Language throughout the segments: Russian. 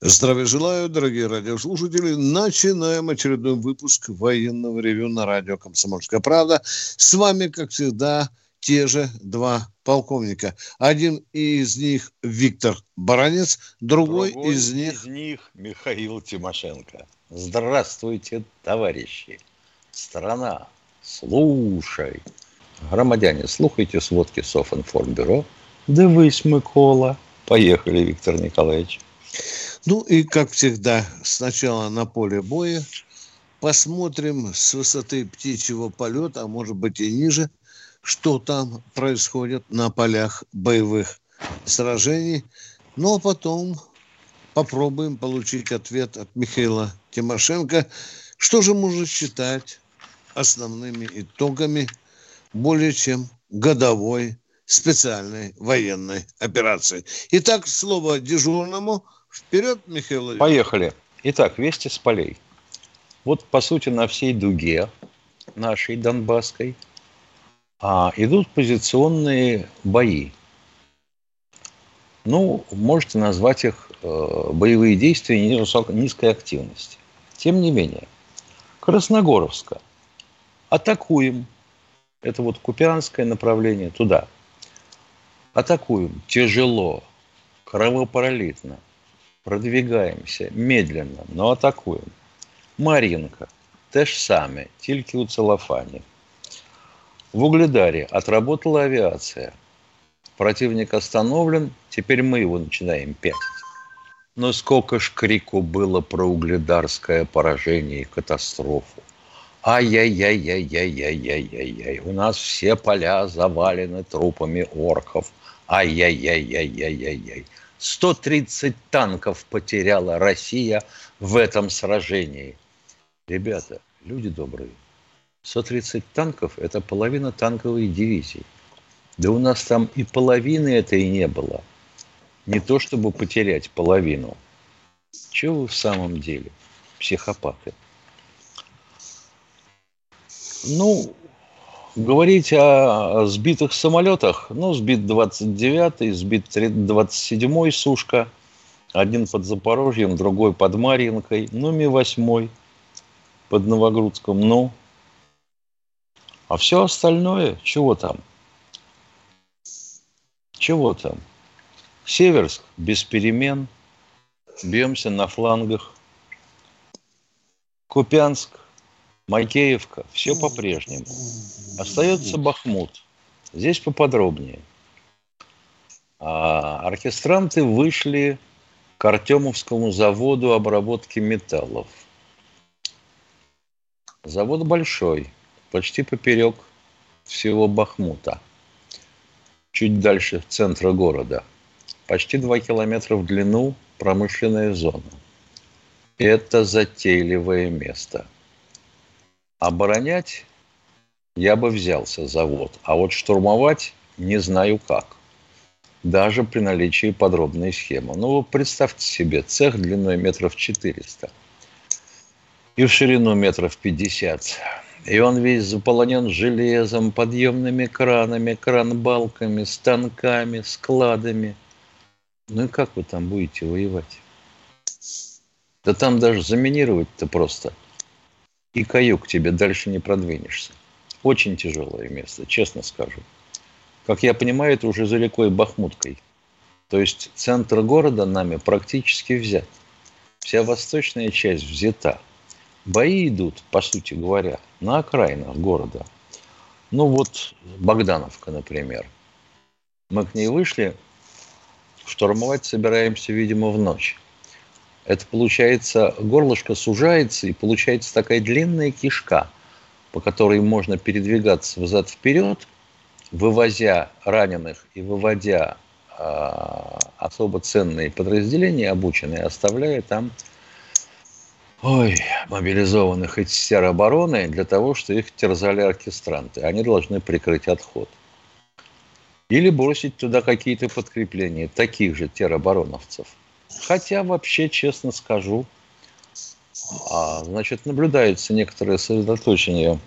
Здравия желаю, дорогие радиослушатели. Начинаем очередной выпуск военного ревю на радио «Комсомольская правда». С вами, как всегда, те же два полковника. Один из них Виктор Баранец, другой, другой из них... из них Михаил Тимошенко. Здравствуйте, товарищи. Страна, слушай. Громадяне, слухайте сводки Софинформбюро. Дивись, Микола. Поехали, Виктор Николаевич. Ну и, как всегда, сначала на поле боя посмотрим с высоты птичьего полета, а может быть и ниже, что там происходит на полях боевых сражений. Ну а потом попробуем получить ответ от Михаила Тимошенко, что же можно считать основными итогами более чем годовой специальной военной операции. Итак, слово дежурному – Вперед, Михаил Поехали. Итак, вести с полей. Вот, по сути, на всей дуге нашей Донбасской а, идут позиционные бои. Ну, можете назвать их э, боевые действия низкой активности. Тем не менее, Красногоровска атакуем. Это вот Купянское направление туда. Атакуем тяжело, кровопролитно продвигаємося медленно, но атакуем. Мар'їнка те ж саме, тільки у целлофане. В Угледаре отработала авиация. Противник остановлен, теперь мы его начинаем пятить. Но сколько ж крику было про угледарское поражение и катастрофу. Ай-яй-яй-яй-яй-яй-яй-яй. У нас все поля завалены трупами орков. Ай-яй-яй-яй-яй-яй-яй. 130 танков потеряла Россия в этом сражении. Ребята, люди добрые, 130 танков – это половина танковой дивизии. Да у нас там и половины этой не было. Не то, чтобы потерять половину. Чего вы в самом деле, психопаты? Ну, Говорить о сбитых самолетах, ну, сбит 29-й, сбит 27-й Сушка, один под Запорожьем, другой под Марьинкой, ну, Ми-8 под Новогрудском, ну. А все остальное, чего там? Чего там? Северск без перемен, бьемся на флангах. Купянск Макеевка, все по-прежнему. Остается Бахмут. Здесь поподробнее. А оркестранты вышли к Артемовскому заводу обработки металлов. Завод большой, почти поперек всего Бахмута. Чуть дальше центра города. Почти 2 километра в длину промышленная зона. Это затейливое место – Оборонять я бы взялся завод, а вот штурмовать не знаю как. Даже при наличии подробной схемы. Ну, вы представьте себе, цех длиной метров 400 и в ширину метров 50. И он весь заполонен железом, подъемными кранами, кранбалками, станками, складами. Ну и как вы там будете воевать? Да там даже заминировать-то просто – и каюк тебе дальше не продвинешься. Очень тяжелое место, честно скажу. Как я понимаю, это уже за рекой Бахмуткой. То есть центр города нами практически взят. Вся восточная часть взята. Бои идут, по сути говоря, на окраинах города. Ну вот Богдановка, например. Мы к ней вышли, штурмовать собираемся, видимо, в ночь это получается, горлышко сужается, и получается такая длинная кишка, по которой можно передвигаться взад-вперед, вывозя раненых и выводя э, особо ценные подразделения, обученные, оставляя там ой, мобилизованных из теробороны для того, чтобы их терзали оркестранты. Они должны прикрыть отход. Или бросить туда какие-то подкрепления таких же теробороновцев. Хотя вообще, честно скажу, а, значит, наблюдается некоторое сосредоточение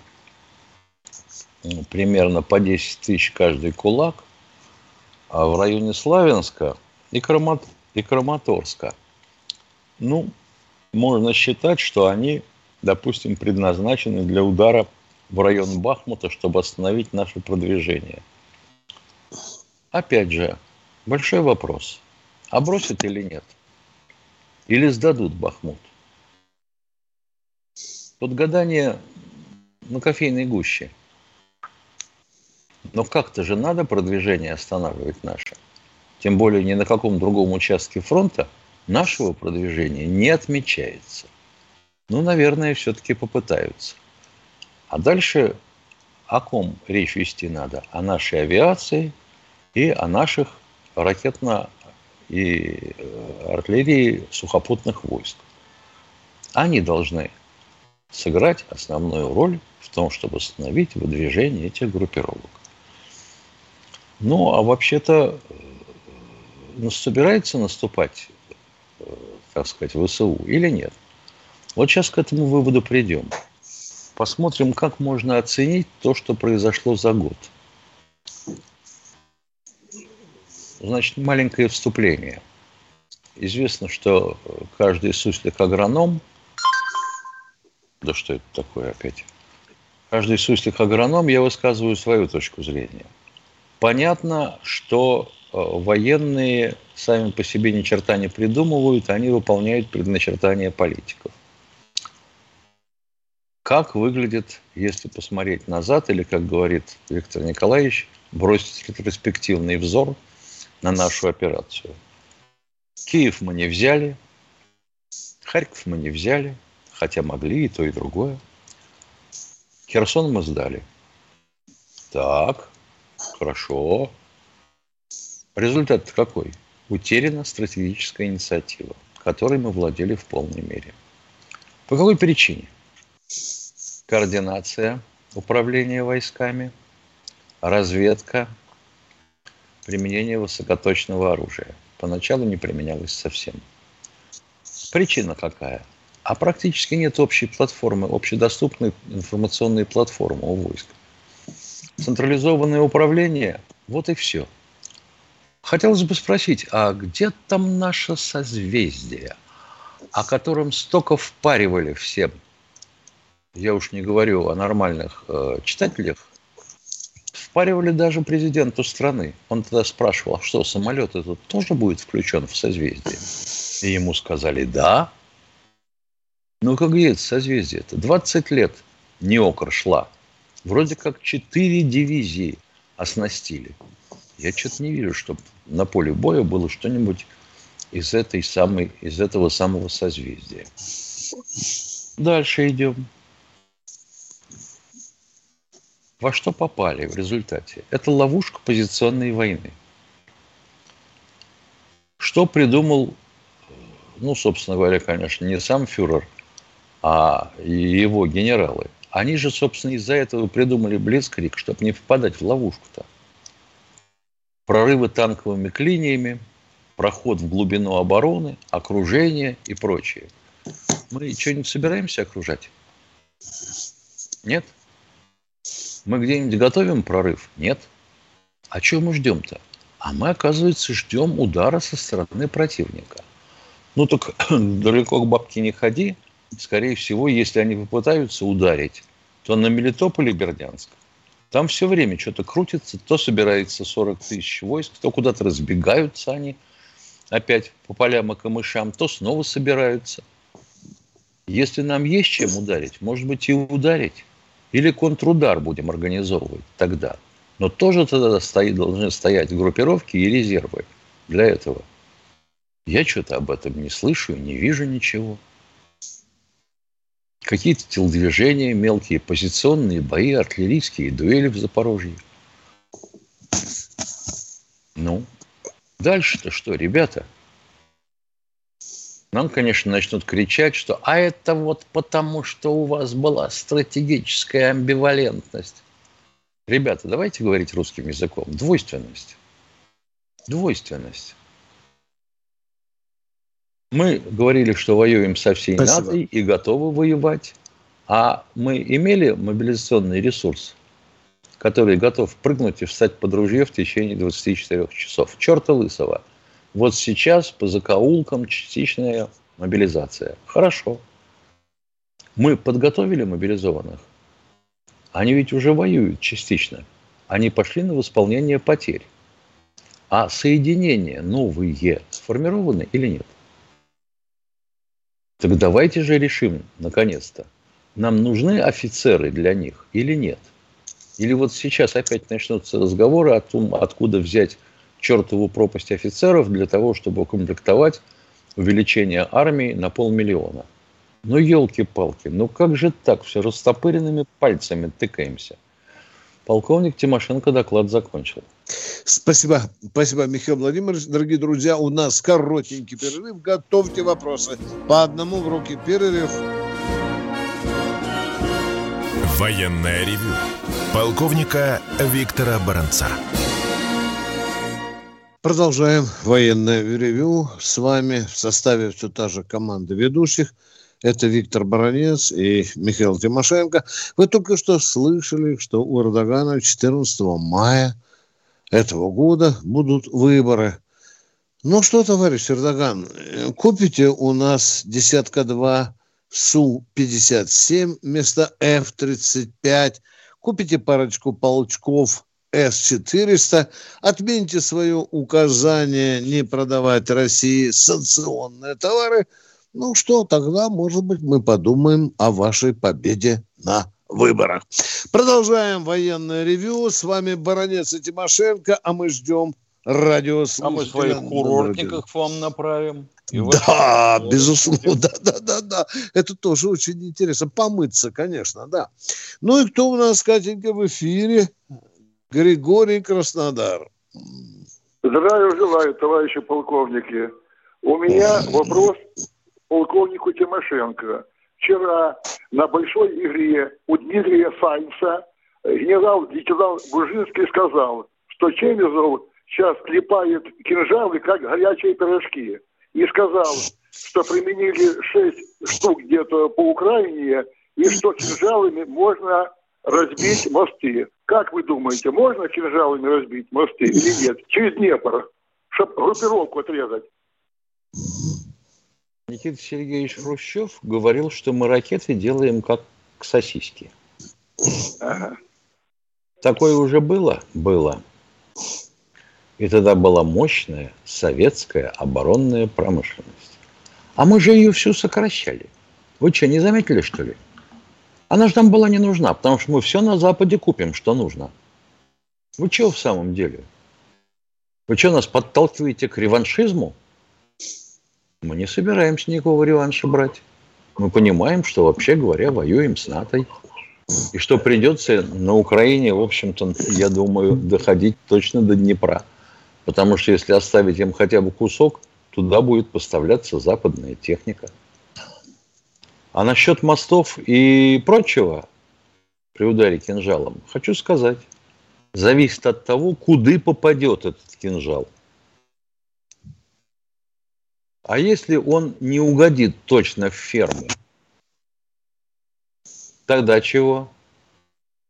примерно по 10 тысяч каждый кулак а в районе Славянска и, Крамат, и Краматорска. Ну, можно считать, что они, допустим, предназначены для удара в район Бахмута, чтобы остановить наше продвижение. Опять же, большой вопрос. А бросят или нет? Или сдадут Бахмут? Тут гадание на кофейной гуще. Но как-то же надо продвижение останавливать наше. Тем более ни на каком другом участке фронта нашего продвижения не отмечается. Ну, наверное, все-таки попытаются. А дальше о ком речь вести надо? О нашей авиации и о наших ракетно- и э, артиллерии сухопутных войск. Они должны сыграть основную роль в том, чтобы остановить выдвижение этих группировок. Ну, а вообще-то э, собирается наступать, э, так сказать, ВСУ или нет? Вот сейчас к этому выводу придем. Посмотрим, как можно оценить то, что произошло за год. Значит, маленькое вступление. Известно, что каждый суслик агроном – да что это такое опять? Каждый суслик агроном, я высказываю свою точку зрения. Понятно, что э, военные сами по себе ни черта не придумывают, они выполняют предначертания политиков. Как выглядит, если посмотреть назад, или, как говорит Виктор Николаевич, бросить ретроспективный взор на нашу операцию. Киев мы не взяли, Харьков мы не взяли – хотя могли и то, и другое. Херсон мы сдали. Так, хорошо. Результат какой? Утеряна стратегическая инициатива, которой мы владели в полной мере. По какой причине? Координация управления войсками, разведка, применение высокоточного оружия. Поначалу не применялось совсем. Причина какая? А практически нет общей платформы, общедоступной информационной платформы у войск. Централизованное управление, вот и все. Хотелось бы спросить, а где там наше созвездие, о котором столько впаривали всем? Я уж не говорю о нормальных э, читателях. Впаривали даже президенту страны. Он тогда спрашивал, а что, самолет этот тоже будет включен в созвездие? И ему сказали, да, ну, как говорится, созвездие-то. 20 лет Неокр шла. Вроде как 4 дивизии оснастили. Я что-то не вижу, чтобы на поле боя было что-нибудь из, этой самой, из этого самого созвездия. Дальше идем. Во что попали в результате? Это ловушка позиционной войны. Что придумал, ну, собственно говоря, конечно, не сам фюрер – а его генералы, они же, собственно, из-за этого придумали Блицкрик, чтобы не впадать в ловушку-то. Прорывы танковыми клиниями, проход в глубину обороны, окружение и прочее. Мы что-нибудь собираемся окружать? Нет? Мы где-нибудь готовим прорыв? Нет. А чего мы ждем-то? А мы, оказывается, ждем удара со стороны противника. Ну так далеко к бабке не ходи – скорее всего, если они попытаются ударить, то на Мелитополь Бердянск. Там все время что-то крутится, то собирается 40 тысяч войск, то куда-то разбегаются они опять по полям и камышам, то снова собираются. Если нам есть чем ударить, может быть и ударить. Или контрудар будем организовывать тогда. Но тоже тогда стоит, должны стоять группировки и резервы для этого. Я что-то об этом не слышу не вижу ничего какие-то телодвижения мелкие, позиционные бои, артиллерийские дуэли в Запорожье. Ну, дальше-то что, ребята? Нам, конечно, начнут кричать, что «а это вот потому, что у вас была стратегическая амбивалентность». Ребята, давайте говорить русским языком. Двойственность. Двойственность. Мы говорили, что воюем со всей Спасибо. нацией и готовы воевать. А мы имели мобилизационный ресурс, который готов прыгнуть и встать под ружье в течение 24 часов. Черта лысого. Вот сейчас по закоулкам частичная мобилизация. Хорошо. Мы подготовили мобилизованных. Они ведь уже воюют частично. Они пошли на восполнение потерь. А соединения новые сформированы или нет? Так давайте же решим, наконец-то, нам нужны офицеры для них или нет? Или вот сейчас опять начнутся разговоры о том, откуда взять чертову пропасть офицеров для того, чтобы укомплектовать увеличение армии на полмиллиона. Ну, елки-палки, ну как же так, все растопыренными пальцами тыкаемся. Полковник Тимошенко доклад закончил. Спасибо. Спасибо, Михаил Владимирович. Дорогие друзья, у нас коротенький перерыв. Готовьте вопросы. По одному в руки перерыв. Военная ревю. Полковника Виктора Баранца. Продолжаем военное ревю. С вами в составе все та же команда ведущих. Это Виктор Баранец и Михаил Тимошенко. Вы только что слышали, что у Эрдогана 14 мая – этого года будут выборы. Ну что, товарищ Эрдоган, купите у нас десятка-два Су-57 вместо F-35, купите парочку полчков С-400, отменьте свое указание не продавать России санкционные товары. Ну что, тогда, может быть, мы подумаем о вашей победе на выборах. Продолжаем военное ревю. С вами Баронец и Тимошенко, а мы ждем радиослушателя. А мы своих курортников вам направим. да, безусловно, да, да, да, да. Это тоже очень интересно. Помыться, конечно, да. Ну и кто у нас, Катенька, в эфире? Григорий Краснодар. Здравия желаю, товарищи полковники. У меня вопрос полковнику Тимошенко. Вчера на большой игре у Дмитрия Сайнца генерал-лейтенант Бужинский сказал, что Чемизов сейчас клепает кинжалы, как горячие пирожки. И сказал, что применили шесть штук где-то по Украине, и что кинжалами можно разбить мосты. Как вы думаете, можно кинжалами разбить мосты или нет? Через Днепр, чтобы группировку отрезать. Никита Сергеевич Хрущев говорил, что мы ракеты делаем как сосиски. Ага. Такое уже было? Было. И тогда была мощная советская оборонная промышленность. А мы же ее всю сокращали. Вы что, не заметили, что ли? Она же нам была не нужна, потому что мы все на Западе купим, что нужно. Вы что в самом деле? Вы что, нас подталкиваете к реваншизму? Мы не собираемся никакого реванша брать. Мы понимаем, что, вообще говоря, воюем с НАТО. И что придется на Украине, в общем-то, я думаю, доходить точно до Днепра. Потому что если оставить им хотя бы кусок, туда будет поставляться западная техника. А насчет мостов и прочего при ударе кинжалом, хочу сказать, зависит от того, куда попадет этот кинжал – а если он не угодит точно в ферму, тогда чего?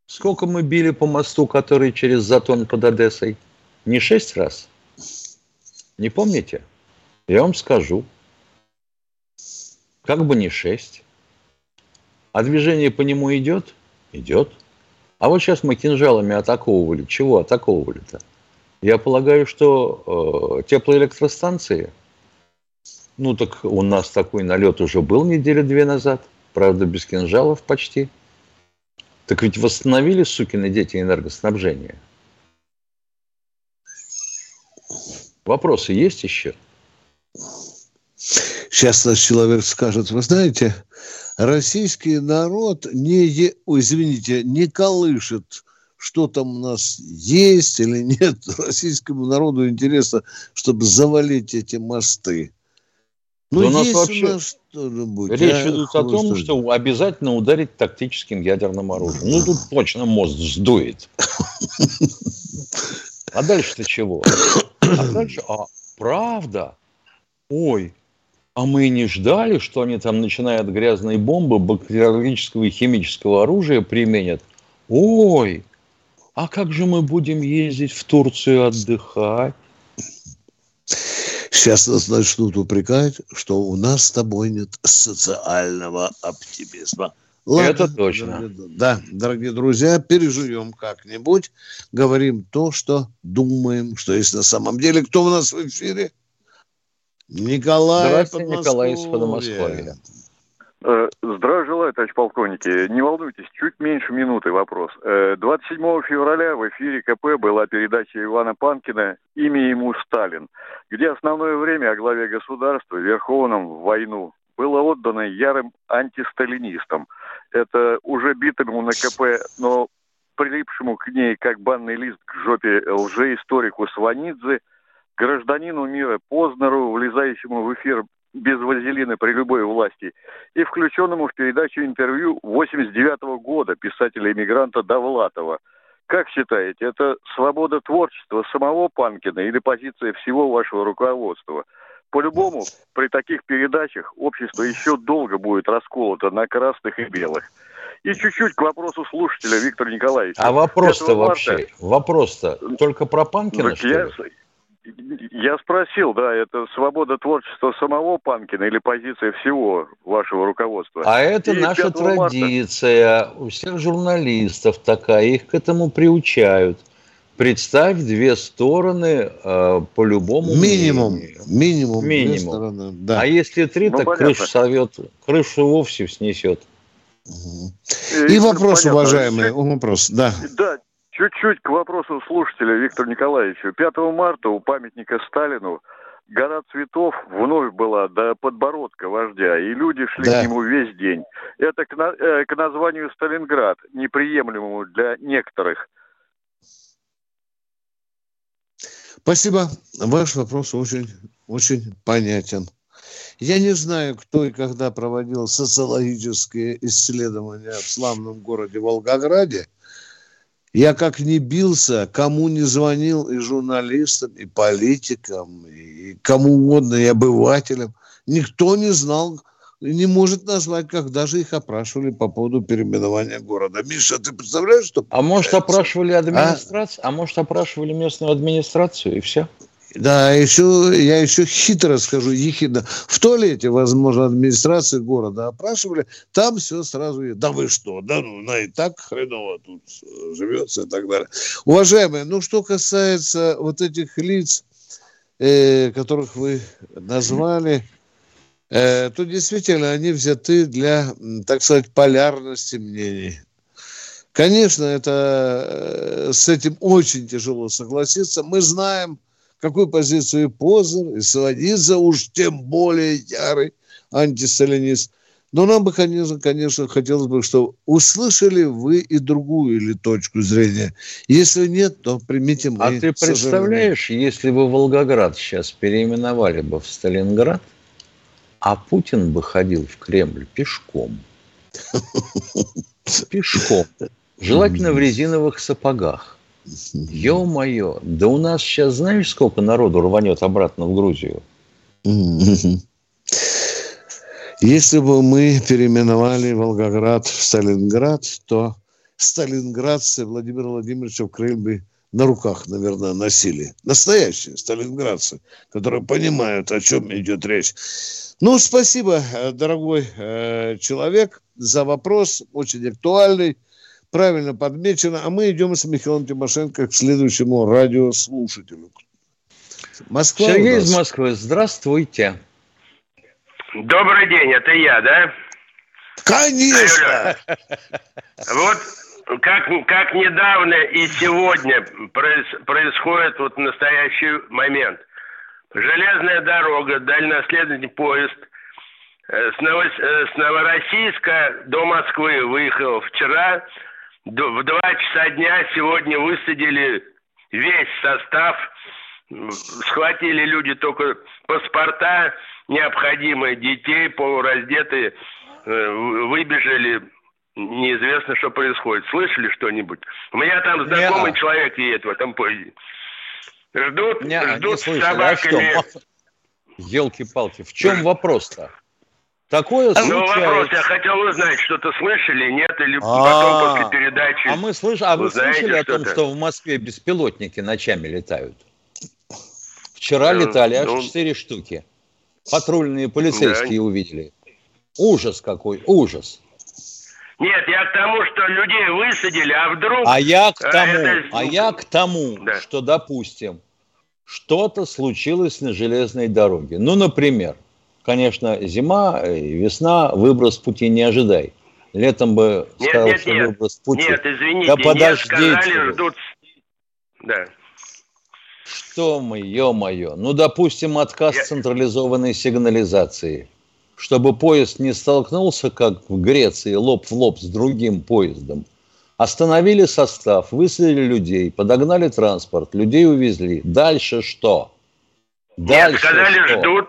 Сколько мы били по мосту, который через Затон под Одессой? Не шесть раз? Не помните? Я вам скажу. Как бы не шесть. А движение по нему идет? Идет. А вот сейчас мы кинжалами атаковывали. Чего атаковывали-то? Я полагаю, что э, теплоэлектростанции – ну так у нас такой налет уже был неделю две назад, правда без кинжалов почти. Так ведь восстановили, сукины дети, энергоснабжение. Вопросы есть еще? Сейчас наш человек скажет, вы знаете, российский народ не, ой, извините, не колышет, что там у нас есть или нет. Российскому народу интересно, чтобы завалить эти мосты. Ну, у нас вообще что-нибудь. Речь а? идет о том, что обязательно ударить тактическим ядерным оружием. Ну, тут точно мост сдует. А дальше-то чего? А дальше, а правда? Ой, а мы не ждали, что они там начинают грязные бомбы, бактериологического и химического оружия применят. Ой, а как же мы будем ездить в Турцию отдыхать? Сейчас нас начнут упрекать, что у нас с тобой нет социального оптимизма. Ладно, Это точно. Дорогие, да, дорогие друзья, переживем как-нибудь, говорим то, что думаем, что есть на самом деле. Кто у нас в эфире? Николай Здравствуйте, Николай из Подмосковья. Э, здравия желаю, товарищ полковники. Не волнуйтесь, чуть меньше минуты вопрос. 27 э, февраля в эфире КП была передача Ивана Панкина «Имя ему Сталин», где основное время о главе государства, верховном в войну, было отдано ярым антисталинистам. Это уже битому на КП, но прилипшему к ней как банный лист к жопе лжеисторику Сванидзе, гражданину мира Познеру, влезающему в эфир без вазелина при любой власти, и включенному в передачу интервью 89 -го года писателя-иммигранта Довлатова. Как считаете, это свобода творчества самого Панкина или позиция всего вашего руководства? По-любому, при таких передачах общество еще долго будет расколото на красных и белых. И чуть-чуть к вопросу слушателя Виктора Николаевича. А вопрос-то вообще, вопрос-то только про Панкина, так что я, ли? Я спросил, да, это свобода творчества самого Панкина или позиция всего вашего руководства? А это и наша традиция. Марта... У всех журналистов такая, их к этому приучают. Представь две стороны э, по любому минимум, мнению. минимум, минимум. Стороны, да. А если три, ну, так понятно. крышу совет, крышу вовсе снесет. Угу. И, и вопрос, понятно. уважаемый, вопрос, да. Да, Чуть-чуть к вопросу слушателя Виктора Николаевича. 5 марта у памятника Сталину гора цветов вновь была до подбородка вождя, и люди шли да. к нему весь день. Это к, на, э, к названию Сталинград, неприемлемому для некоторых. Спасибо. Ваш вопрос очень, очень понятен. Я не знаю, кто и когда проводил социологические исследования в славном городе Волгограде – я как не бился, кому не звонил и журналистам, и политикам, и кому угодно, и обывателям, никто не знал, не может назвать, когда же их опрашивали по поводу переименования города. Миша, ты представляешь, что... А может, опрашивали администрацию? А, а может, опрашивали местную администрацию, и все? Да, еще, я еще хитро скажу, ехидно. В туалете, возможно, администрации города опрашивали, там все сразу, да вы что, да ну, на и так хреново тут живется и так далее. Уважаемые, ну, что касается вот этих лиц, э, которых вы назвали, э, то действительно они взяты для, так сказать, полярности мнений. Конечно, это э, с этим очень тяжело согласиться. Мы знаем, какую позицию и Познер, и Солонидзе, уж тем более ярый антисталинист. Но нам бы, конечно, конечно, хотелось бы, чтобы услышали вы и другую или точку зрения. Если нет, то примите мы. А ты представляешь, если бы Волгоград сейчас переименовали бы в Сталинград, а Путин бы ходил в Кремль пешком. Пешком. Желательно в резиновых сапогах. Ё-моё, да у нас сейчас знаешь, сколько народу рванет обратно в Грузию? Если бы мы переименовали Волгоград в Сталинград, то сталинградцы Владимира Владимировича в Крым на руках, наверное, носили. Настоящие сталинградцы, которые понимают, о чем идет речь. Ну, спасибо, дорогой э, человек, за вопрос, очень актуальный правильно подмечено. А мы идем с Михаилом Тимошенко к следующему радиослушателю. Москва Сергей из Москвы, здравствуйте. Добрый день, это я, да? Конечно! Вот как, как недавно и сегодня проис, происходит вот настоящий момент. Железная дорога, дальнеследный поезд э, с, Новос, э, с Новороссийска до Москвы выехал вчера в два часа дня сегодня высадили весь состав схватили люди только паспорта необходимые, детей полураздетые, э, выбежали, неизвестно, что происходит. Слышали что-нибудь? У меня там знакомый не человек едет в этом поезде. Ждут, не ждут не с собаками. А Елки-палки, в чем вопрос-то? Такое ну, случается. Ну, вопрос, я хотел узнать, что-то слышали, нет, или а, потом после передачи. А мы слыш... а вы слышали о том, что в Москве беспилотники ночами летают? Вчера ну, летали аж ну... 4 штуки. Патрульные полицейские да. увидели. Ужас какой, ужас. Нет, я к тому, что людей высадили, а вдруг... А я к тому, это... а я к тому, да. что, допустим, что-то случилось на железной дороге. Ну, например, Конечно, зима, весна, выброс пути не ожидай. Летом бы нет, сказал, нет, что нет. выброс пути. Нет, извините, да подождите. Нет, сказали, ждут... Да. Что мы, ё-моё. Ну, допустим, отказ Я... централизованной сигнализации. Чтобы поезд не столкнулся, как в Греции, лоб в лоб с другим поездом. Остановили состав, высадили людей, подогнали транспорт, людей увезли. Дальше что? Дальше Нет, сказали, что? ждут,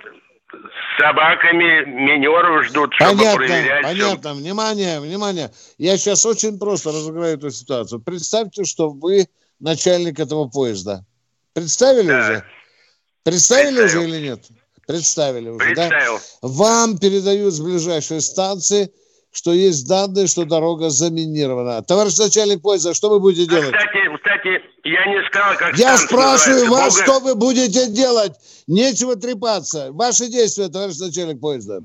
собаками минеров ждут, чтобы понятно, проверять. Понятно, все. внимание, внимание. Я сейчас очень просто разыграю эту ситуацию. Представьте, что вы начальник этого поезда. Представили да. уже? Представили Представил. уже или нет? Представили уже, Представил. да? Вам передают с ближайшей станции – что есть данные, что дорога заминирована. Товарищ начальник поезда, что вы будете делать? Кстати, кстати, я не сказал, как Я спрашиваю вас, Бога... что вы будете делать? Нечего трепаться. Ваши действия, товарищ начальник поезда.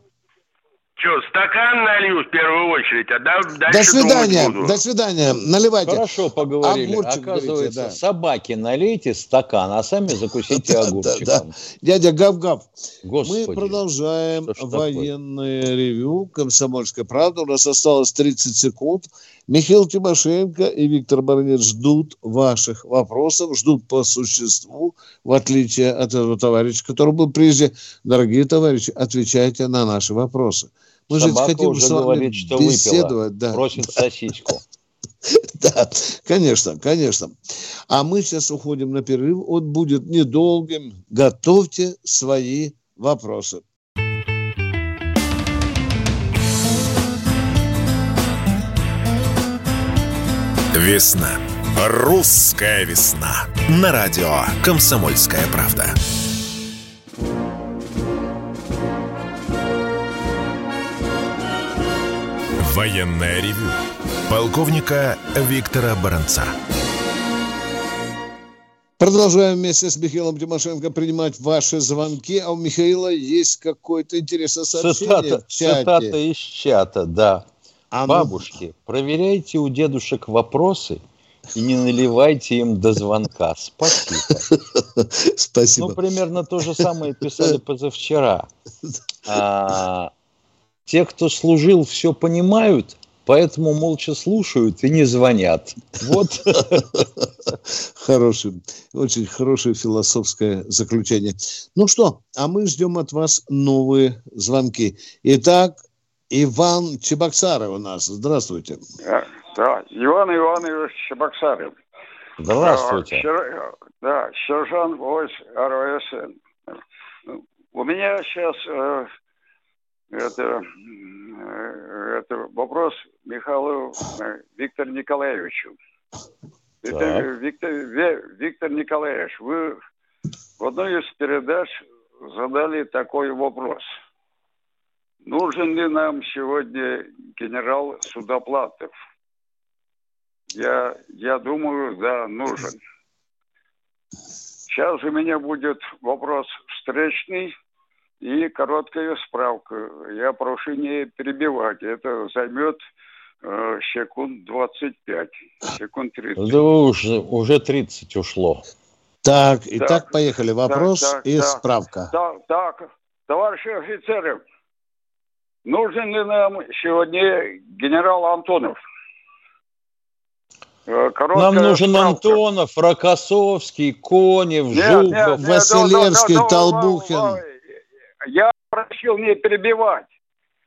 Что, стакан налью в первую очередь, а дальше До свидания, до свидания, наливайте. Хорошо поговорили. Огурчик Оказывается, говорите, да. собаки налейте стакан, а сами закусите огурчиком. Дядя Гав-Гав, мы продолжаем военное ревю «Комсомольская правда». У нас осталось 30 секунд. Михаил Тимошенко и Виктор Баранец ждут ваших вопросов, ждут по существу, в отличие от этого товарища, который был прежде. Дорогие товарищи, отвечайте на наши вопросы. Мы Собака же хотим уже с вами говорит, что беседовать. Выпила, да. Просит сосиску. Да, конечно, конечно. А мы сейчас уходим на перерыв. Он будет недолгим. Готовьте свои вопросы. Весна. Русская весна. На радио «Комсомольская правда». Военная ревю. Полковника Виктора Баранца. Продолжаем вместе с Михаилом Тимошенко принимать ваши звонки. А у Михаила есть какое-то интересное сообщение цитата, в чате. Цитата из чата, да. А ну... Бабушки, проверяйте у дедушек вопросы и не наливайте им до звонка. Спасибо. Спасибо. Ну, примерно то же самое писали позавчера. А, те, кто служил, все понимают, поэтому молча слушают и не звонят. Вот. Хорошее, очень хорошее философское заключение. Ну что, а мы ждем от вас новые звонки. Итак, Иван Чебоксаров у нас. Здравствуйте. Да, Иван Иванович Чебоксарев. Здравствуйте. Да, сержант войск РВСН. У меня сейчас э, это, э, это вопрос Михаилу э, Виктору Николаевичу. Это, Виктор, Виктор Николаевич, вы в одной из передач задали такой вопрос. Нужен ли нам сегодня генерал Судоплатов? Я, я думаю, да, нужен. Сейчас у меня будет вопрос встречный – и короткая справка. Я прошу не перебивать. Это займет э, секунд 25, секунд 30. Да уже, уже 30 ушло. Так, и так, поехали. Вопрос так, так, и так, справка. Так, так, товарищи офицеры, нужен ли нам сегодня генерал Антонов? Э, короткая Нам нужен справка. Антонов, Рокоссовский, Конев, нет, Жуков, нет, нет, Василевский, да, да, да, Толбухин я просил не перебивать.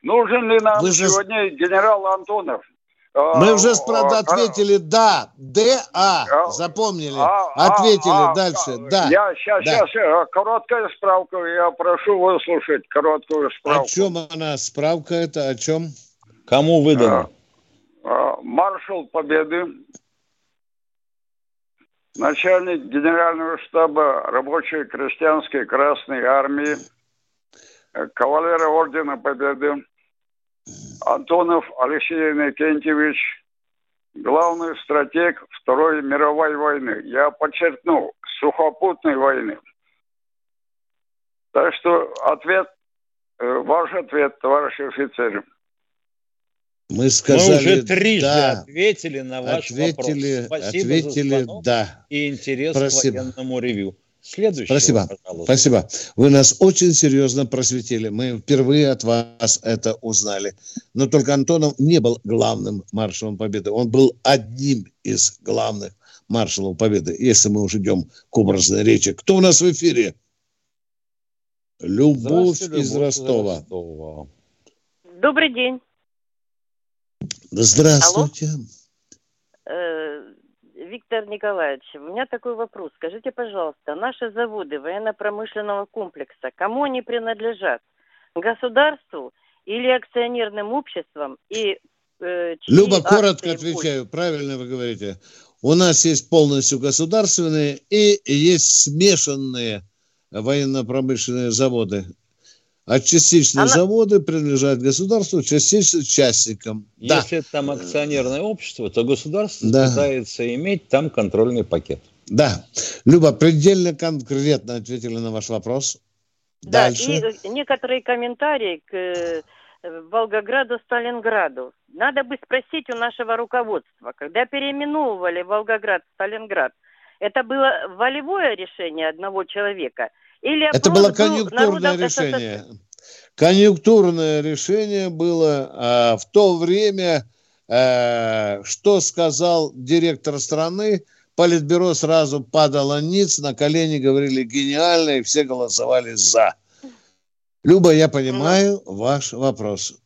Нужен ли нам Вы же... сегодня генерал Антонов? Мы уже правда ответили «да». Д-А. Запомнили. Ответили дальше. Да. Я сейчас, Да. сейчас, короткая справка. Я прошу выслушать короткую О справку. чем она? Справка это о чем? Кому выдано? А, Маршал Победы, начальник Генерального штаба рабочей крестьянской Красной Армии, э, кавалера Ордена Победы, Антонов Алексей Иннокентьевич, главный стратег Второй мировой войны. Я подчеркну, сухопутной войны. Так что ответ, э, ваш ответ, товарищ офицер. Мы Мы сказали уже трижды «да». ответили на ваш Ответили, вопрос. Спасибо за ответили звонок «да». и интерес Спасибо. к военному ревю. Следующий, Спасибо. пожалуйста. Спасибо. Вы нас очень серьезно просветили. Мы впервые от вас это узнали. Но только Антонов не был главным маршалом Победы. Он был одним из главных маршалов Победы, если мы уже идем к образной речи. Кто у нас в эфире? Любовь Здравствуйте, из Любовь Ростова. Ростова. Добрый день. Здравствуйте. Э, Виктор Николаевич, у меня такой вопрос. Скажите, пожалуйста, наши заводы военно-промышленного комплекса, кому они принадлежат? Государству или акционерным обществам? И, э, Люба, коротко отвечаю. Правильно вы говорите. У нас есть полностью государственные и есть смешанные военно-промышленные заводы. А частично Она- заводы принадлежат государству, частично частникам. Да, Если там акционерное общество, то государство Да. пытается иметь там контрольный пакет. да. Люба, предельно конкретно ответили на ваш вопрос. Да, Дальше. и некоторые комментарии к э, Волгограду, Сталинграду. Надо бы спросить у нашего руководства, когда переименовывали Волгоград, Сталинград, это было волевое решение одного человека? Или Это было был конъюнктурное решение. Конъюнктурное решение было а, в то время, э, что сказал директор страны, Политбюро сразу падало ниц, на колени говорили гениально, и все голосовали за. Люба, я понимаю ваш вопрос.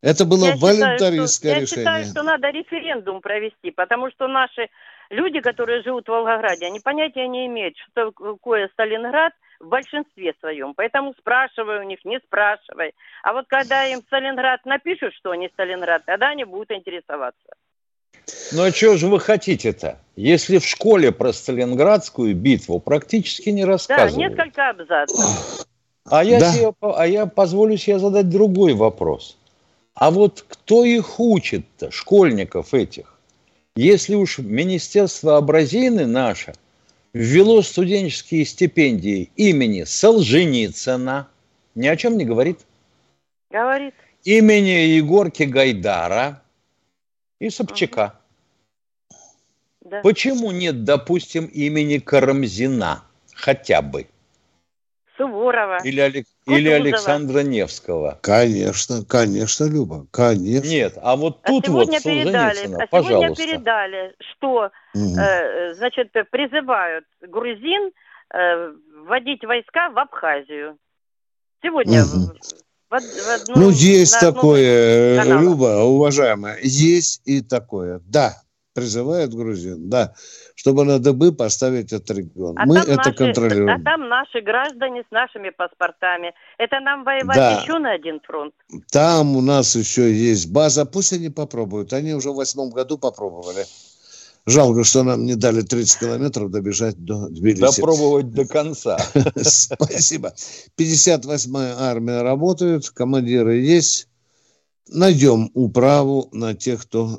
Это было Я считаю, волонтаристское что, я решение. считаю, что надо референдум провести, потому что наши люди, которые живут в Волгограде, они понятия не имеют, что такое Сталинград в большинстве своем. Поэтому спрашивай у них, не спрашивай. А вот когда им Сталинград напишут, что они Сталинград, тогда они будут интересоваться. Ну а чего же вы хотите-то? Если в школе про Сталинградскую битву практически не Да, рассказывают. несколько абзацев. А я, Да. себе, а я позволю себе задать другой вопрос. А вот кто их учит-то, школьников этих? Если уж Министерство образины наше ввело студенческие стипендии имени Солженицына, ни о чем не говорит, Говорит. имени Егорки Гайдара и Собчака. Да. Почему нет, допустим, имени Карамзина хотя бы? Суворова. Или, Алек- Кутузова. или Александра Невского? Конечно, конечно, Люба, конечно. Нет, а вот А тут вот сегодня передали, Солженицына, а сегодня пожалуйста. передали, что Мгм. э, значит, призывают грузин э, вводить войска в Абхазию. Сегодня Мгм. в, в од- в одном- Ну, есть такое, э, каналах. Люба, уважаемая, есть и такое. Да, призывают грузин, да, чтобы на дыбы поставить этот регион. А Мы это наши, контролируем. а там наши граждане с нашими паспортами. Это нам воевать Да. еще на один фронт. Там у нас еще есть база. Пусть они попробуют. Они уже в восьмом году попробовали. Жалко, что нам не дали 30 километров добежать до Тбилиси. Допробовать до конца. Спасибо. 58-я армия работает, командиры есть. Найдем управу на тех, кто,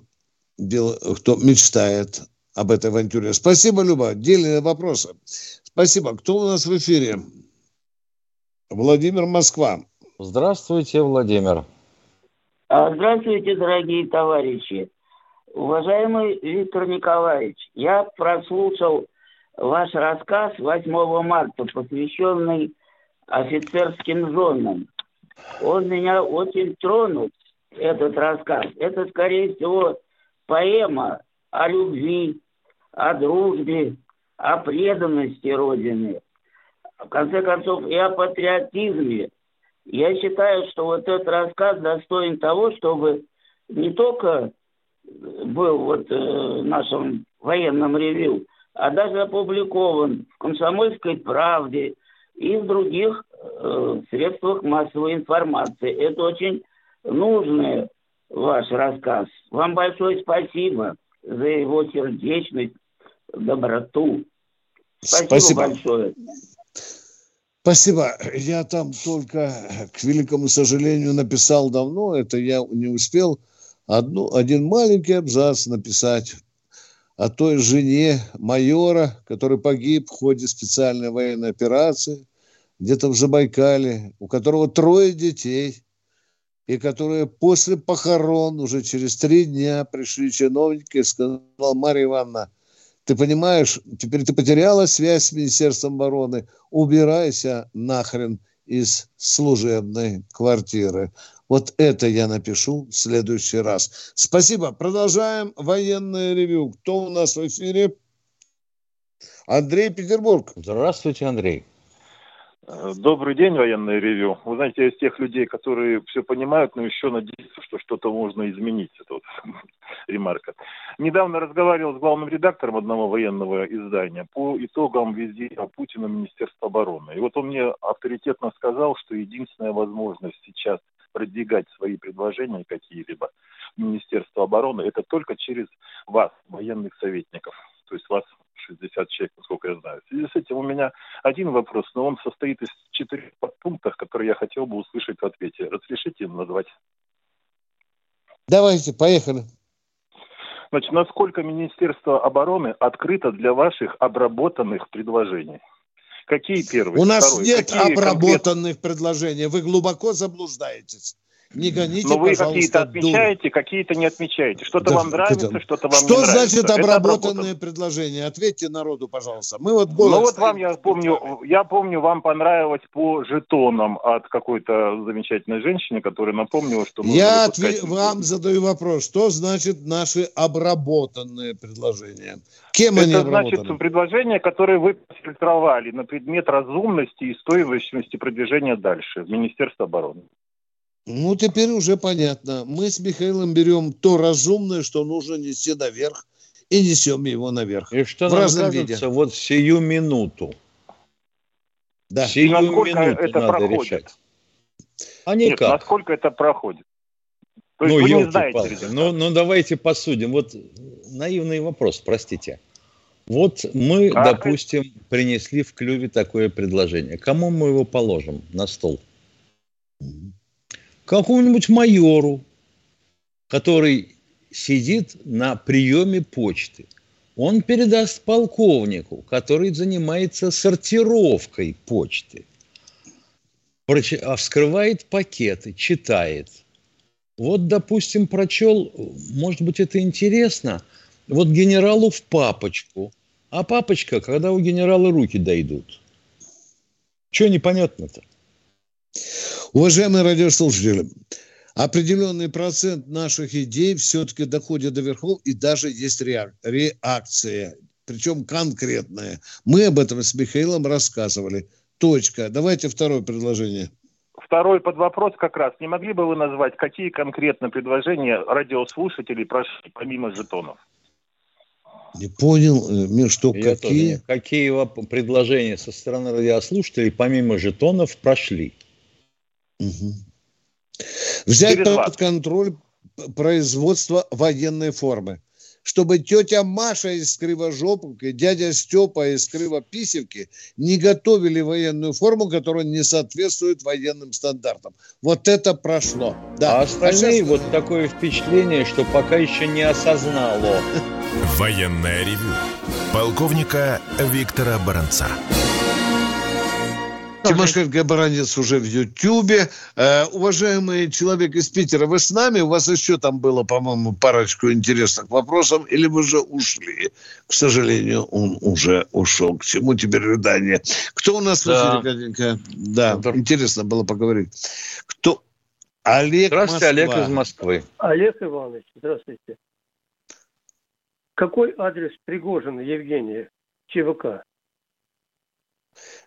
кто мечтает об этой авантюре. Спасибо, Люба. Отдельные вопросы. Спасибо. Кто у нас в эфире? Владимир Москва. Здравствуйте, Владимир. А, Здравствуйте, дорогие товарищи. Уважаемый Виктор Николаевич, я прослушал ваш рассказ 8 марта, посвященный офицерским зонам. Он меня очень тронул, этот рассказ. Это, скорее всего, поэма о любви, о дружбе, о преданности Родины. В конце концов, и о патриотизме. Я считаю, что вот этот рассказ достоин того, чтобы не только был вот э, в нашем военном ревью, а даже опубликован в «Комсомольской правде» и в других э, средствах массовой информации. Это очень нужный ваш рассказ. Вам большое спасибо за его сердечность, доброту. Спасибо, спасибо. большое. Спасибо. Я там только, к великому сожалению, написал давно, это я не успел, одну, один маленький абзац написать о той жене майора, который погиб в ходе специальной военной операции, где-то в Забайкале, у которого трое детей, и которые после похорон уже через три дня пришли чиновники и сказали, Марья Ивановна, ты понимаешь, теперь ты потеряла связь с Министерством обороны, убирайся нахрен из служебной квартиры. Вот это я напишу в следующий раз. Спасибо. Продолжаем военное ревю. Кто у нас в эфире? Андрей Петербург. Здравствуйте, Андрей. Добрый день, военное ревю. Вы знаете, я из тех людей, которые все понимают, но еще надеются, что что-то можно изменить. Это вот ремарка. Недавно разговаривал с главным редактором одного военного издания по итогам визита Путина в Министерство обороны. И вот он мне авторитетно сказал, что единственная возможность сейчас продвигать свои предложения какие-либо Министерство обороны, это только через вас, военных советников. То есть вас 60 человек, насколько я знаю. В связи с этим у меня один вопрос, но он состоит из четырех подпунктов, которые я хотел бы услышать в ответе. Разрешите им назвать? Давайте, поехали. Значит, насколько Министерство обороны открыто для ваших обработанных предложений? Какие первые? У нас Второй? нет Какие обработанных конкрет... предложений. Вы глубоко заблуждаетесь. Не гоните, Но вы какие-то отмечаете, какие-то не отмечаете. Что-то да, вам нравится, что-то вам что не нравится. Что значит обработанные предложения? Ответьте народу, пожалуйста. Мы вот Ну вот вам, я помню, я помню, вам понравилось по жетонам от какой-то замечательной женщины, которая напомнила, что... Я отве... вам задаю вопрос. Что значит наши обработанные предложения? Кем Это они обработаны? значит предложения, которые вы фильтровали на предмет разумности и стоимости продвижения дальше в Министерство обороны. Ну, теперь уже понятно. Мы с Михаилом берем то разумное, что нужно нести наверх, и несем его наверх. И что в нам разном кажется, виде. вот сию минуту. Да. Сию насколько минуту это надо проходит? решать. А никак. Нет, насколько это проходит? То есть ну, вы не знаете ну, ну, давайте посудим. Вот наивный вопрос, простите. Вот мы, а, допустим, принесли в клюве такое предложение. Кому мы его положим на стол? Какому-нибудь майору, который сидит на приеме почты. Он передаст полковнику, который занимается сортировкой почты. А вскрывает пакеты, читает. Вот, допустим, прочел, может быть, это интересно, вот генералу в папочку. А папочка, когда у генерала руки дойдут. Что непонятно-то? Уважаемые радиослушатели, определенный процент наших идей все-таки доходит до верхов, и даже есть реакция, причем конкретная. Мы об этом с Михаилом рассказывали. Точка. Давайте второе предложение. Второй под вопрос как раз. Не могли бы вы назвать, какие конкретно предложения радиослушателей прошли помимо жетонов? Не понял, э, что Я какие? Тоже. Какие предложения со стороны радиослушателей помимо жетонов прошли? Угу. Взять под контроль производство военной формы. Чтобы тетя Маша из Кривожоповки, дядя Степа из Кривописевки не готовили военную форму, которая не соответствует военным стандартам. Вот это прошло. Да. А остальные а сейчас... вот такое впечатление, что пока еще не осознало. Военное ревю. Полковника Виктора Баранца. Тимошенко Баранец уже в Ютьюбе. Э, уважаемый человек из Питера, вы с нами? У вас еще там было, по-моему, парочку интересных вопросов, или вы уже ушли? К сожалению, он уже ушел. К чему теперь рыдание? Кто у нас да. в эфире, Да, Это... интересно было поговорить. Кто? Олег Здравствуйте, Москва. Олег из Москвы. Олег Иванович, здравствуйте. Какой адрес Пригожина Евгения ЧВК?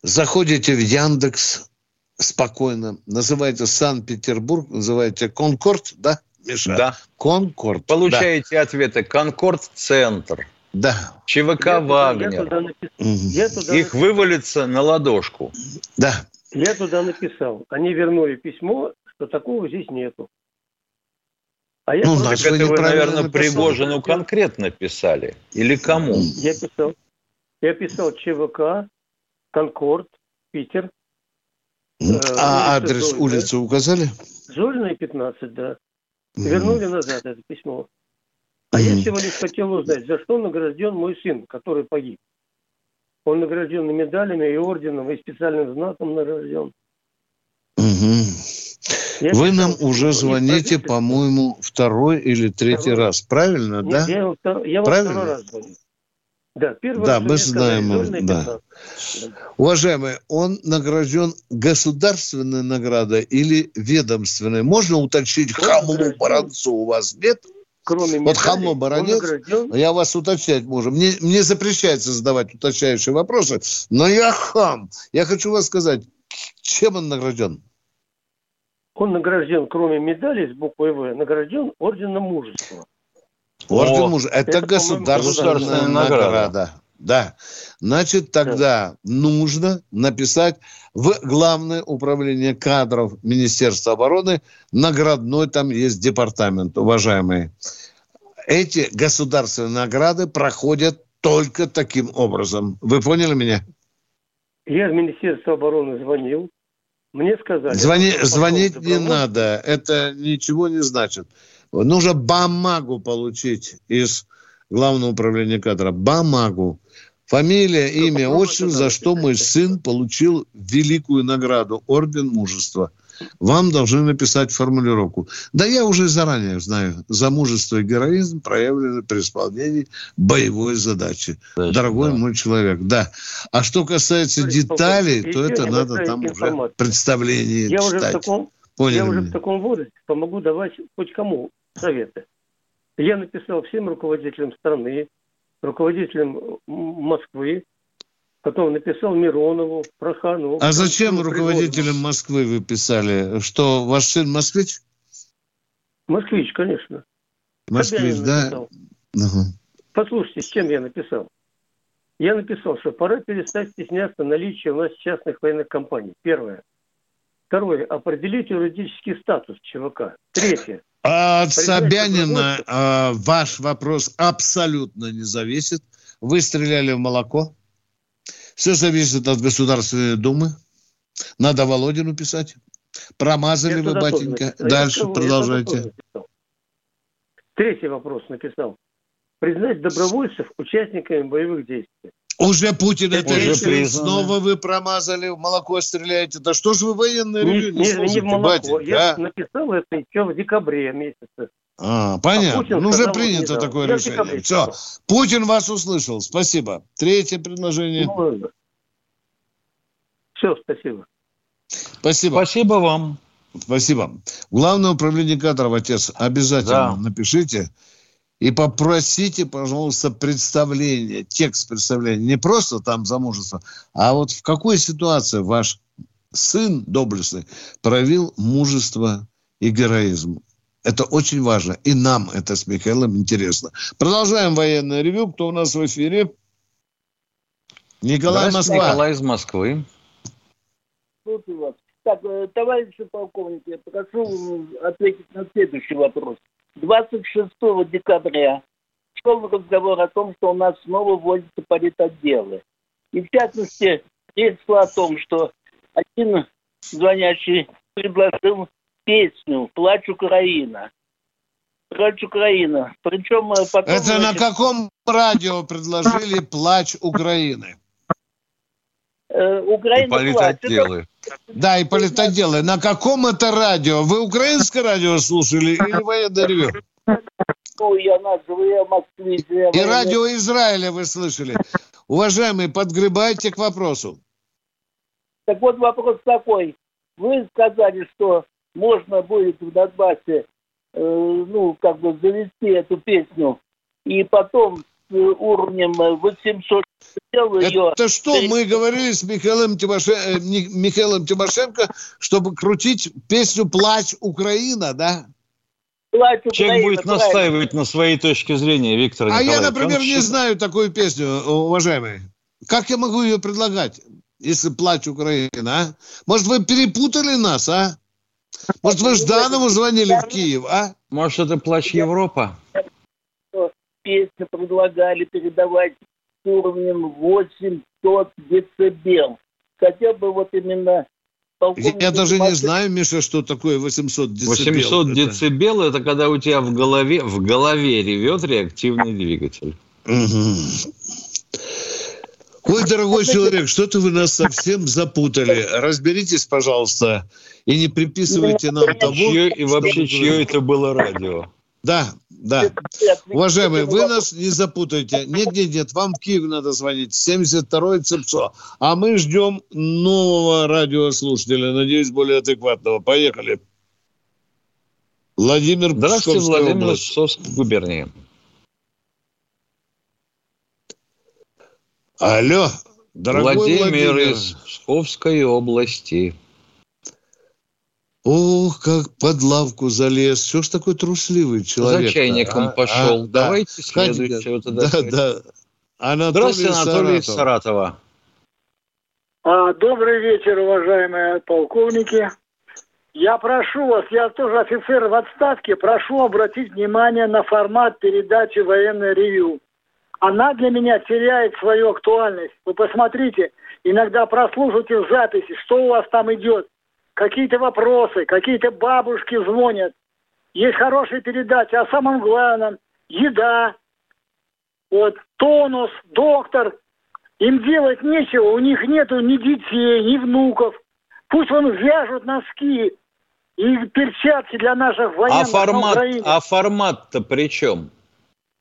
Заходите в Яндекс спокойно, называйте Санкт-Петербург, называйте Конкорд, да? Миша? Да. Конкорд. Получаете ответы. Конкорд-центр. Да. ЧВК Я туда- я «Вагнер». туда напис-. Я туда Их вывалится на ладошку. Да. Я туда написал. Они вернули письмо, что такого здесь нету. А я Ну, просто- значит, это вы, наверное, написали. Пригожину конкретно писали. Или кому? Я писал. Я писал ЧВК, Конкорд, Питер. Э, А улица адрес Зольная. улицы указали? Зольная, 15, да. Мгм. Вернули назад это письмо. А я Мгм. всего лишь хотел узнать, за что награжден мой сын, который погиб. Он награжден и медалями, и орденом, и специальным знаком награжден. Я Вы нам уже звоните, по-моему, второй или третий Второй. раз. Правильно, Нет, да? Я, я вам Правильно? второй раз звоню. Да, первый Да, мы знаем, да. 15. Да. Уважаемый, он награжден государственной наградой или ведомственной? Можно уточнить, Он награжден- баранцу у вас нет? Кроме Вот баронец, награжден я вас уточнять можем. Мне, мне запрещается задавать уточняющие вопросы, но я хам. Я хочу вас сказать, чем он награжден? Он награжден, кроме медалей с буквой В, награжден орденом мужества. Орден О, мужа. Это, это, государственная государственная награда. награда. Да. Значит, тогда нужно написать в Главное управление кадров Министерства обороны, наградной там есть департамент, уважаемые. Эти государственные награды проходят только таким образом. Вы поняли меня? Я в Министерство обороны звонил. Мне сказали... Звони- звонить не надо. Это ничего не значит. Нужно бумагу получить из Главного управления кадров. Бумагу. Фамилия, имя, попробуй отчество, за что мой сын получил великую награду, орден мужества. Вам должны написать формулировку. Да я уже заранее знаю, за мужество и героизм проявлены при исполнении боевой задачи. Значит, Дорогой да. мой человек, да. А что касается Товарищ деталей, полковник, то это надо там уже представление Я уже, в читать. таком, Поняли я уже меня? в таком возрасте помогу давать хоть кому советы. Я написал всем руководителям страны, руководителям Москвы, потом написал Миронову, Проханову. А зачем руководителям. Москвы вы писали? Что, ваш сын москвич? Москвич, конечно. Москвич, да? Ага. Послушайте, с чем я написал? Я написал, что пора перестать стесняться наличия у нас частных военных компаний. Первое. Второе. Определить юридический статус ЧВК. Третье. А от Собянина а, ваш вопрос абсолютно не зависит. Вы стреляли в молоко. Все зависит от Государственной Думы. Надо Володину писать. Промазали Я вы, батенька. написал. Дальше я продолжайте. Третий вопрос написал. Признать добровольцев участниками боевых действий. Уже Путин это уже признано. Снова вы промазали, в молоко стреляете. Да что ж вы военное Не, ревю не, не- не в молоко. батенька, Я а? написал это еще в декабре месяце. А, понятно. А Путин ну, уже принято такое Я решение. декабре Все. сказал. Путин вас услышал. Спасибо. Третье предложение. Все, спасибо. Спасибо. Спасибо вам. Спасибо. Главное управление кадров, отец, обязательно Да. напишите и попросите, пожалуйста, представление, текст представления. Не просто там замужество, а вот в какой ситуации ваш сын доблестный проявил мужество и героизм. Это очень важно. И нам это с Михаилом интересно. Продолжаем военное ревю. Кто у нас в эфире? Николай Москва. Николай из Москвы. Слушаю вас. Так, э, товарищи полковники, я прошу ответить на следующий вопрос. 26 декабря шел разговор о том, что у нас снова вводятся политотделы. И в частности, речь шла о том, что один звонящий предложил песню «Плачь Украина». «Плачь Украина». Причем э, потом... Это на каком радио предложили «Плач Украины»? Э, Украина плачет. Политотделы. Да, и политоделы. На каком это радио? Вы украинское радио слушали или военное ревю? Я назову, я москвич. я И радио Израиля вы слышали. Уважаемые, подгребайте к вопросу. Так вот вопрос такой. Вы сказали, что можно будет в Донбассе, э, ну, как бы завести эту песню, и потом уровнем э, 800 сделал ее... Это что, мы говорили с Михаилом, Тимоше- э, Михаилом Тимошенко, чтобы крутить песню «Плач Украина», да? Плачь, Человек Украина, будет правильно. настаивать на своей точке зрения, Виктор А Николаевич. я, Он например, не считает- знаю такую песню, уважаемый. Как я могу ее предлагать, если плачь Украина, а? Может, вы перепутали нас, а? Может, вы Жданову звонили в Киев, а? Может, это плач Европа? Песню предлагали передавать с уровнем 800 децибел. Хотя бы вот именно... Я даже не знаю, Миша, что такое 800 децибел. 800 Это- децибел это когда у тебя в голове, в голове ревет реактивный двигатель. Ой, дорогой человек, что-то вы нас совсем запутали. Разберитесь, пожалуйста, и не приписывайте нам того... Чье, и вообще, чье это было радио? Да, да. Уважаемые, вы нас не запутайте. Нет, нет, нет, вам в Киев надо звонить. 72-й ЦЕПСО. А мы ждем нового радиослушателя, надеюсь, более адекватного. Поехали. Владимир Здравствуйте, Псковская Владимир область. Псковской губернии. Алло, дорогой Владимир, Владимир. из Псковской области. Ох, как под лавку залез. Что ж такой трусливый человек? За чайником пошел. Давайте Хотите- следующего тогда. Да, да. Анатолий Здравствуйте, Анатолий Саратов. Саратова. А, Добрый вечер, уважаемые полковники. Я прошу вас, я тоже офицер в отставке, прошу обратить внимание на формат передачи «Военное ревю». Она для меня теряет свою актуальность. Вы посмотрите, иногда прослушайте в записи, что у вас там идет. Какие-то вопросы, какие-то бабушки звонят. Есть хорошие передачи о самом главном. Еда, вот, тонус, доктор. Им делать нечего, у них нету ни детей, ни внуков. Пусть он вяжут носки и перчатки для наших А военных на формат, Украине. а формат-то при чем?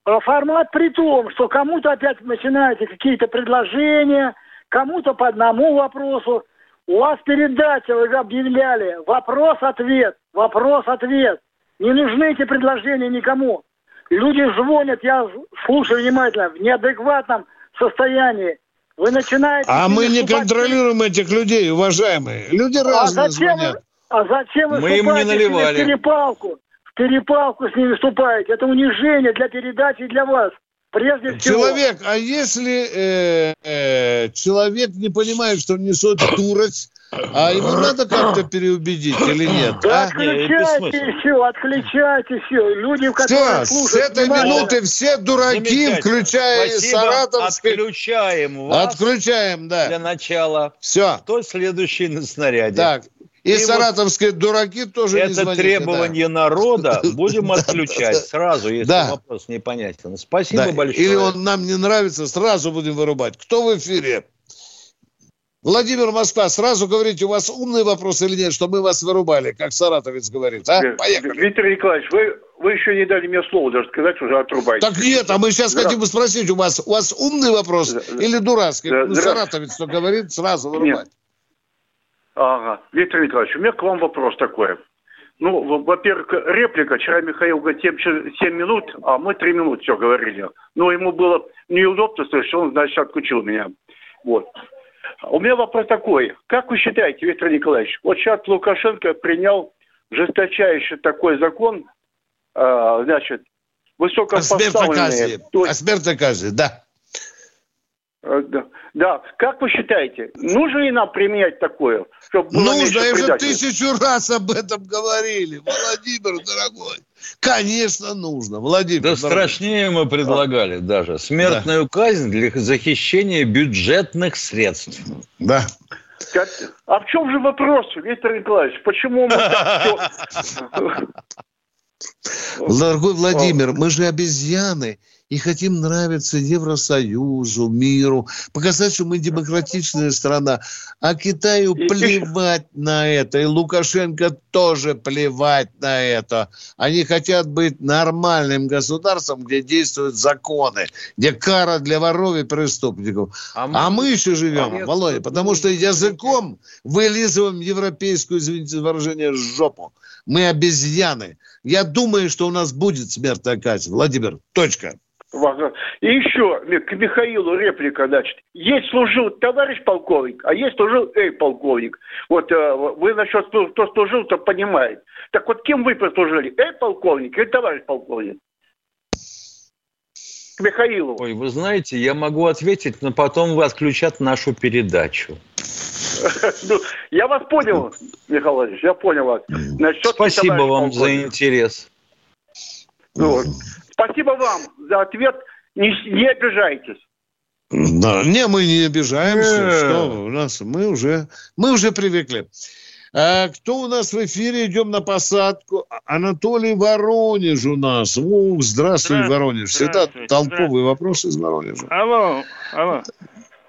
А формат при том, что кому-то опять начинаете какие-то предложения, кому-то по одному вопросу. У вас передача, вы объявляли, вопрос-ответ, вопрос-ответ. Не нужны эти предложения никому. Люди звонят, я слушаю внимательно, в неадекватном состоянии. Вы начинаете... А мы не контролируем этих людей, уважаемые. Люди а разные зачем, звонят. а зачем вы Мы им не наливали. в перепалку? В перепалку с ними вступаете. Это унижение для передачи и для вас. Прежде всего. Человек, а если э, э, человек не понимает, что он несет дурость, а ему надо как-то переубедить или нет? Да а? отключайте все, отключайте все. Люди, которые Все, с слушают... этой внимательно- минуты все дураки, включая Спасибо. Саратовский. Отключаем вас Отключаем, да. для начала. Все. Кто следующий на снаряде? Так. И, И вот саратовские дураки тоже не Это звоните. требование народа будем Да, отключать да, да. сразу, если Да. вопрос непонятен. Спасибо Да. большое. Или он нам не нравится, сразу будем вырубать. Кто в эфире? Владимир Москва, сразу говорите, у вас умный вопрос или нет, что мы вас вырубали, как саратовец говорит. А? Поехали. Виктор Николаевич, вы, вы еще не дали мне слово даже сказать, уже отрубаете. Так нет, а мы сейчас Да. хотим спросить у вас, у вас умный вопрос или дурацкий? Да, ну, да. саратовец, что говорит, сразу вырубать. Ага. Виктор Николаевич, у меня к вам вопрос такой. Ну, во- во-первых, реплика. Вчера Михаил говорит 7, минут, а мы 3 минуты все говорили. Но ему было неудобно, что он, значит, отключил меня. Вот. У меня вопрос такой. Как вы считаете, Виктор Николаевич, вот сейчас Лукашенко принял жесточайший такой закон, а, значит, О высокопоставленные. О смертной казни, да. Э, Да. да. Как вы считаете, нужно ли нам применять такое? Чтобы было Нужно, и уже тысячу раз об этом говорили. Владимир, дорогой. Конечно, нужно. Владимир, Да дорогой. страшнее мы предлагали даже. Смертную казнь для захищения бюджетных средств. Да. Как- А в чем же вопрос, Виктор Николаевич? Почему мы так всё- Дорогой Владимир, мы же обезьяны и хотим нравиться Евросоюзу, миру, показать, что мы демократичная страна. А Китаю плевать на это, и Лукашенко тоже плевать на это. Они хотят быть нормальным государством, где действуют законы, где кара для воров и преступников. А А мы- мы, еще живем, Нет, Володя, потому что языком вылизываем европейскую, извините за выражение, жопу. Мы обезьяны. Я думаю, что у нас будет смертная казнь. Владимир, точка. И еще к Михаилу реплика, значит. Есть служил товарищ полковник, а есть служил эй, полковник. Вот э, вы насчет кто служил, то понимает. Так вот, кем вы послужили? Эй, полковник или товарищ полковник? К Михаилу. Ой, вы знаете, я могу ответить, но потом вы отключат нашу передачу. Ну, я вас понял, Михаил Владимирович, я понял вас. Спасибо вам за интерес. Ну Спасибо вам за ответ. Не, не обижайтесь. Да, не, мы не обижаемся. Э. Что у нас? Мы уже, мы уже привыкли. А, кто у нас в эфире? Идем на посадку. Анатолий Воронеж у нас. Ух, здравствуй, здравствуй Воронеж. Всегда толковый вопрос из Воронежа. Алло, алло.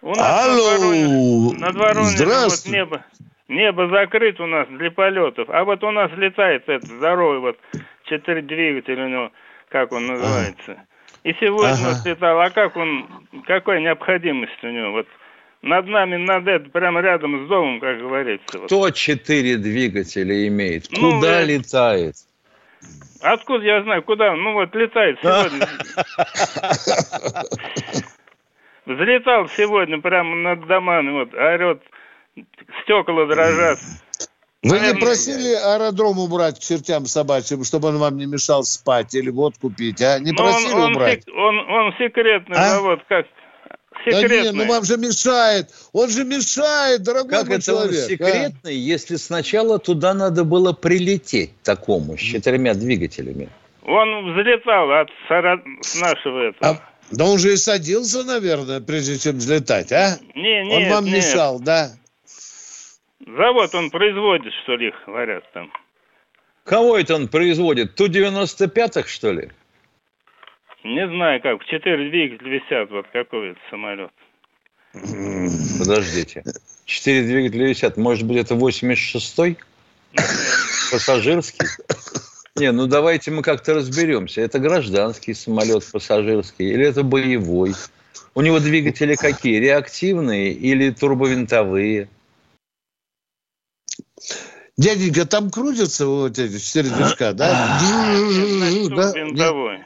У нас Алло! Над Воронежем, вот небо, небо закрыто у нас для полетов. А вот у нас летает этот здоровый вот четыре двигателя у него, как он называется. Ага. И сегодня ага. вот летал, а как он, какая необходимость у него? Вот над нами, над это, прямо рядом с домом, как говорится. Кто четыре двигателя имеет? Ну, Куда э... летает? Откуда я знаю, куда? Ну вот летает сегодня. Взлетал сегодня прямо над домами, вот, орет, стекла дрожат. Вы не просили аэродром убрать к чертям собачьим, чтобы он вам не мешал спать или водку пить, а? Не Но ну, просили он, он убрать? Сек, он, он секретный а? завод, как? Секретный. Да не, ну вам же мешает. Он же мешает, дорогой как это человек. Он секретный, а? если сначала туда надо было прилететь такому с четырьмя двигателями? Он взлетал от нашего этого. А, да он же и садился, наверное, прежде чем взлетать, а? Не, нет, Он вам нет. мешал, да? Завод он производит, что ли, говорят там. Кого это он производит? Ту-95-х, что ли? Не знаю как. Четыре двигателя висят, вот какой это самолет. Подождите. Четыре двигателя висят. Может быть, это 86-й? Пассажирский? Не, ну давайте мы как-то разберемся. Это гражданский самолет пассажирский или это боевой? У него двигатели какие? Реактивные или турбовинтовые? Дяденька, там крутятся вот эти четыре движка, да? Винтовой.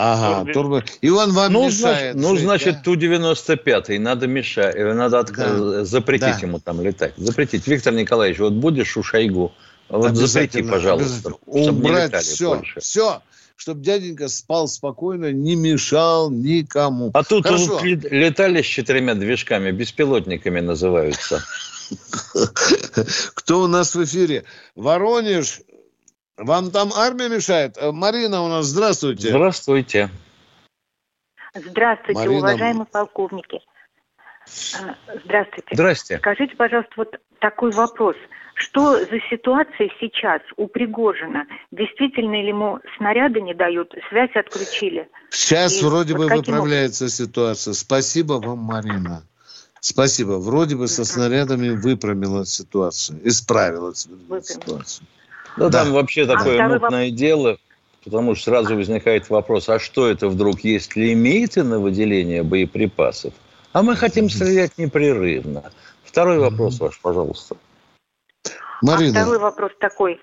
Ага, турбо. И он вам ну, мешает. Значит, ну, значит, да? Ту-95, надо мешать, э, надо от... да. запретить да. ему там летать. Запретить. Виктор Николаевич, вот будешь у Шойгу, вот запрети, пожалуйста. Убрать все, больше. все чтобы дяденька спал спокойно, не мешал никому. А тут вот летали с четырьмя движками, беспилотниками называются. Кто у нас в эфире? Воронеж. Вам там армия мешает? Э, Марина у нас, здравствуйте. Здравствуйте. Здравствуйте, Марина... уважаемые полковники. А, здравствуйте. Здрасте. Скажите, пожалуйста, вот такой вопрос. Что за ситуация сейчас у Пригожина? Действительно ли ему снаряды не дают, связь отключили? Сейчас И вроде вот бы выправляется образом? ситуация. Спасибо вам, Марина. Спасибо. Вроде бы со снарядами выправила ситуацию, исправила ситуацию. Ну, да. там вообще а такое а мутное вопрос... дело, потому что сразу возникает вопрос, а что это вдруг, есть лимиты на выделение боеприпасов? А мы хотим стрелять непрерывно. Второй вопрос ваш, пожалуйста. Марина. А второй вопрос такой,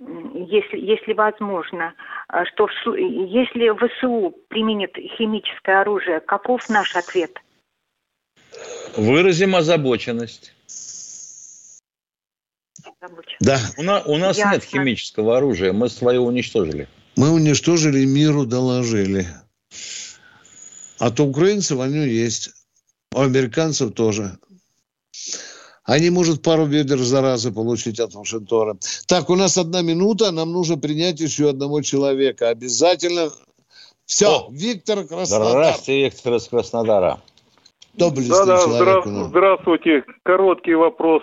если, если возможно, а что в, если ВСУ применит химическое оружие, каков наш ответ? Выразим озабоченность. Да. У, на, у нас Ясно. нет химического оружия, мы свое уничтожили. Мы уничтожили, миру доложили. А то украинцев они есть. У американцев тоже. Они, может, пару ведер заразы получить от Вашингтона. Так, у нас одна минута, нам нужно принять еще одного человека. Обязательно. Все, О, Виктор Краснодар. Здравствуйте, Виктор из Краснодара. Доблестный да, да, человек. Здра- здравствуйте. Короткий вопрос.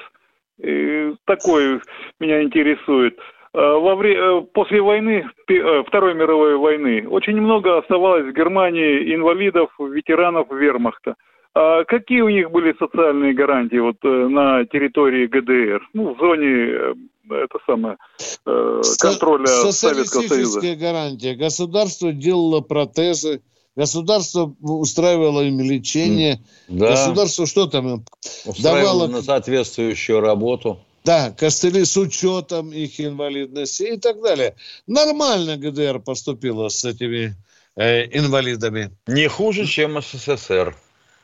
Такой меня интересует. А, во вре... Э, после войны, э, Второй мировой войны, очень много оставалось в Германии инвалидов, ветеранов вермахта. А какие у них были социальные гарантии вот э, на территории ГДР, ну, в зоне это самое контроля Советского Союза? гарантия. Государство делало протезы, Государство устраивало им лечение. Да. Государство что там? Давало... на соответствующую работу. Да, костыли с учетом их инвалидности и так далее. Нормально ГДР поступила с этими э, инвалидами. Не хуже, чем СССР.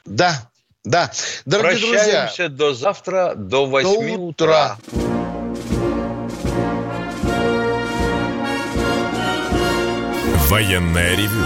Да, да. Дорогие Прощаемся друзья, до завтра, до 8 до утра. утра. Военное ревю